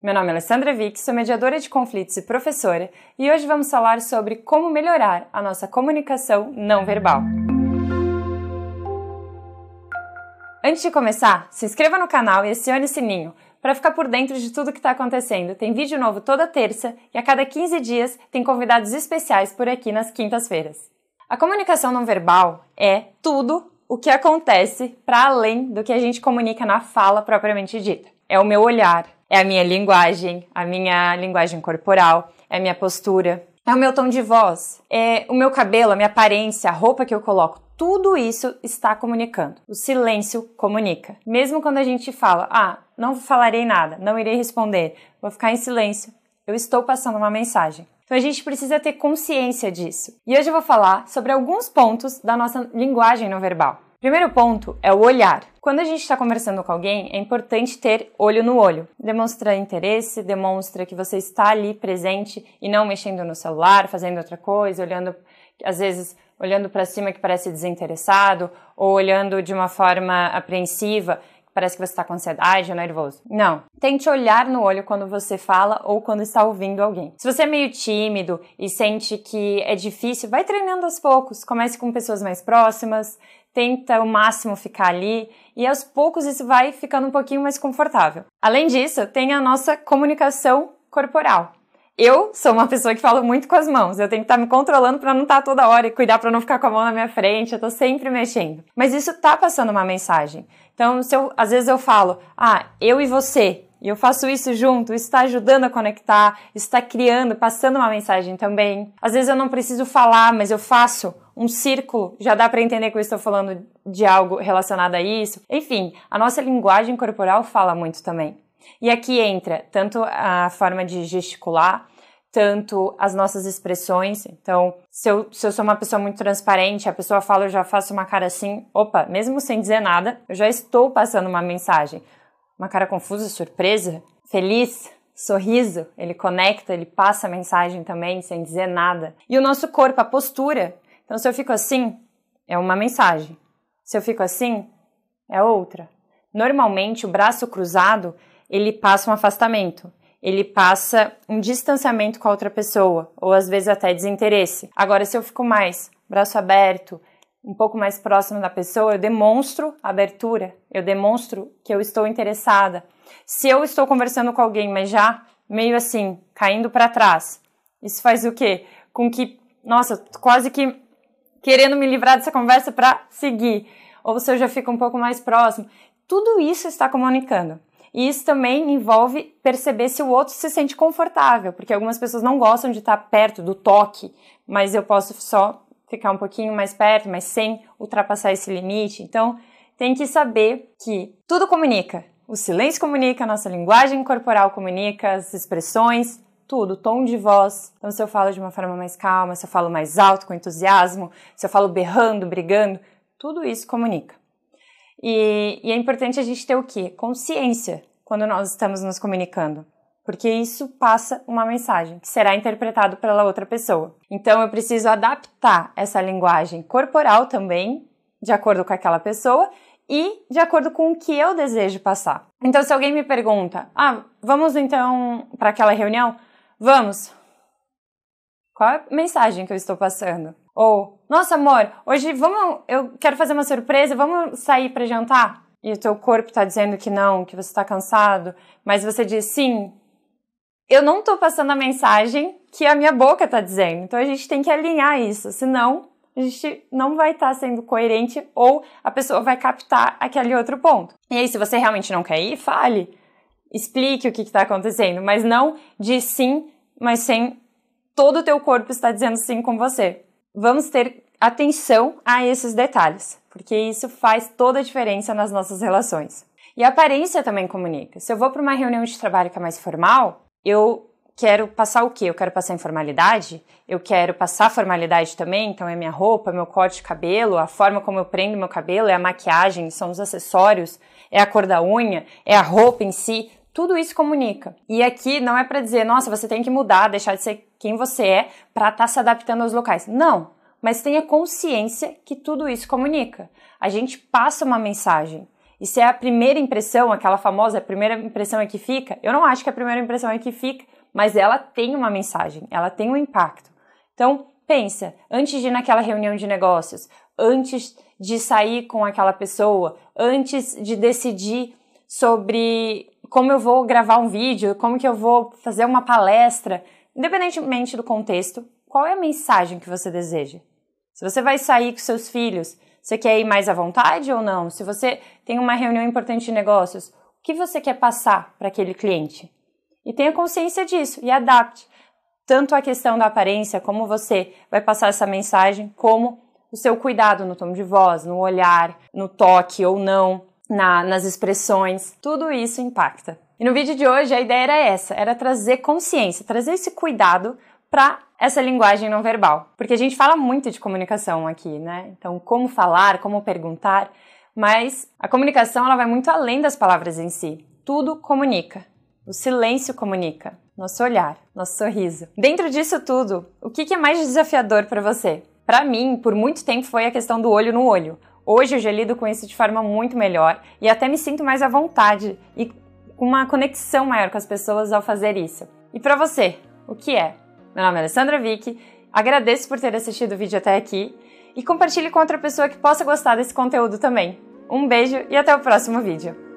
Meu nome é Alessandra Vick, sou mediadora de conflitos e professora, e hoje vamos falar sobre como melhorar a nossa comunicação não verbal. Antes de começar, se inscreva no canal e acione o sininho para ficar por dentro de tudo que está acontecendo. Tem vídeo novo toda terça e a cada 15 dias tem convidados especiais por aqui nas quintas-feiras. A comunicação não verbal é tudo o que acontece para além do que a gente comunica na fala propriamente dita. É o meu olhar, é a minha linguagem, a minha linguagem corporal, é a minha postura, é o meu tom de voz, é o meu cabelo, a minha aparência, a roupa que eu coloco. Tudo isso está comunicando. O silêncio comunica. Mesmo quando a gente fala, ah, não falarei nada, não irei responder, vou ficar em silêncio, eu estou passando uma mensagem. Então a gente precisa ter consciência disso. E hoje eu vou falar sobre alguns pontos da nossa linguagem não verbal. Primeiro ponto é o olhar. Quando a gente está conversando com alguém, é importante ter olho no olho. Demonstra interesse, demonstra que você está ali presente e não mexendo no celular, fazendo outra coisa, olhando, às vezes, olhando para cima que parece desinteressado, ou olhando de uma forma apreensiva parece que você está com ansiedade ou nervoso. Não. Tente olhar no olho quando você fala ou quando está ouvindo alguém. Se você é meio tímido e sente que é difícil, vai treinando aos poucos. Comece com pessoas mais próximas, tenta ao máximo ficar ali e aos poucos isso vai ficando um pouquinho mais confortável. Além disso, tem a nossa comunicação corporal. Eu sou uma pessoa que fala muito com as mãos. Eu tenho que estar me controlando para não estar toda hora e cuidar para não ficar com a mão na minha frente. Eu tô sempre mexendo. Mas isso tá passando uma mensagem. Então, se eu, às vezes eu falo, ah, eu e você, e eu faço isso junto, isso está ajudando a conectar, está criando, passando uma mensagem também. Às vezes eu não preciso falar, mas eu faço um círculo, já dá para entender que eu estou falando de algo relacionado a isso. Enfim, a nossa linguagem corporal fala muito também. E aqui entra tanto a forma de gesticular, tanto as nossas expressões. Então, se eu, se eu sou uma pessoa muito transparente, a pessoa fala, eu já faço uma cara assim, opa, mesmo sem dizer nada, eu já estou passando uma mensagem. Uma cara confusa, surpresa, feliz, sorriso, ele conecta, ele passa a mensagem também sem dizer nada. E o nosso corpo, a postura. Então, se eu fico assim, é uma mensagem. Se eu fico assim, é outra. Normalmente, o braço cruzado, ele passa um afastamento ele passa um distanciamento com a outra pessoa, ou às vezes até desinteresse. Agora, se eu fico mais braço aberto, um pouco mais próximo da pessoa, eu demonstro abertura, eu demonstro que eu estou interessada. Se eu estou conversando com alguém, mas já meio assim, caindo para trás, isso faz o quê? Com que, nossa, quase que querendo me livrar dessa conversa para seguir. Ou se eu já fico um pouco mais próximo. Tudo isso está comunicando. E isso também envolve perceber se o outro se sente confortável, porque algumas pessoas não gostam de estar perto do toque, mas eu posso só ficar um pouquinho mais perto, mas sem ultrapassar esse limite. Então, tem que saber que tudo comunica. O silêncio comunica, a nossa linguagem corporal comunica, as expressões, tudo, tom de voz. Então, se eu falo de uma forma mais calma, se eu falo mais alto, com entusiasmo, se eu falo berrando, brigando, tudo isso comunica. E, e é importante a gente ter o quê? Consciência quando nós estamos nos comunicando porque isso passa uma mensagem que será interpretado pela outra pessoa. Então eu preciso adaptar essa linguagem corporal também, de acordo com aquela pessoa e de acordo com o que eu desejo passar. Então se alguém me pergunta: "Ah, vamos então para aquela reunião?" Vamos. Qual é a mensagem que eu estou passando? Ou, nossa amor, hoje vamos, eu quero fazer uma surpresa, vamos sair para jantar? E o teu corpo está dizendo que não, que você está cansado, mas você diz sim. Eu não estou passando a mensagem que a minha boca está dizendo. Então a gente tem que alinhar isso, senão a gente não vai estar tá sendo coerente ou a pessoa vai captar aquele outro ponto. E aí, se você realmente não quer ir, fale. Explique o que está acontecendo, mas não de sim, mas sem todo o teu corpo estar dizendo sim com você vamos ter atenção a esses detalhes, porque isso faz toda a diferença nas nossas relações. E a aparência também comunica. Se eu vou para uma reunião de trabalho que é mais formal, eu quero passar o quê? Eu quero passar informalidade, eu quero passar formalidade também, então é minha roupa, meu corte de cabelo, a forma como eu prendo meu cabelo, é a maquiagem, são os acessórios, é a cor da unha, é a roupa em si, tudo isso comunica. E aqui não é para dizer, nossa, você tem que mudar, deixar de ser quem você é para estar tá se adaptando aos locais. Não, mas tenha consciência que tudo isso comunica. A gente passa uma mensagem. E se é a primeira impressão, aquela famosa a primeira impressão é que fica, eu não acho que a primeira impressão é que fica, mas ela tem uma mensagem, ela tem um impacto. Então, pensa, antes de ir naquela reunião de negócios, antes de sair com aquela pessoa, antes de decidir sobre como eu vou gravar um vídeo, como que eu vou fazer uma palestra, independentemente do contexto, qual é a mensagem que você deseja? Se você vai sair com seus filhos, você quer ir mais à vontade ou não? Se você tem uma reunião importante de negócios, o que você quer passar para aquele cliente? E tenha consciência disso e adapte tanto a questão da aparência, como você vai passar essa mensagem, como o seu cuidado no tom de voz, no olhar, no toque ou não, na, nas expressões, tudo isso impacta. E no vídeo de hoje a ideia era essa, era trazer consciência, trazer esse cuidado para essa linguagem não verbal, porque a gente fala muito de comunicação aqui, né? Então, como falar, como perguntar, mas a comunicação ela vai muito além das palavras em si. Tudo comunica. O silêncio comunica, nosso olhar, nosso sorriso. Dentro disso tudo, o que é mais desafiador para você? Para mim, por muito tempo foi a questão do olho no olho. Hoje eu já lido com isso de forma muito melhor e até me sinto mais à vontade e com uma conexão maior com as pessoas ao fazer isso. E para você, o que é? Meu nome é Alessandra Vick, agradeço por ter assistido o vídeo até aqui e compartilhe com outra pessoa que possa gostar desse conteúdo também. Um beijo e até o próximo vídeo.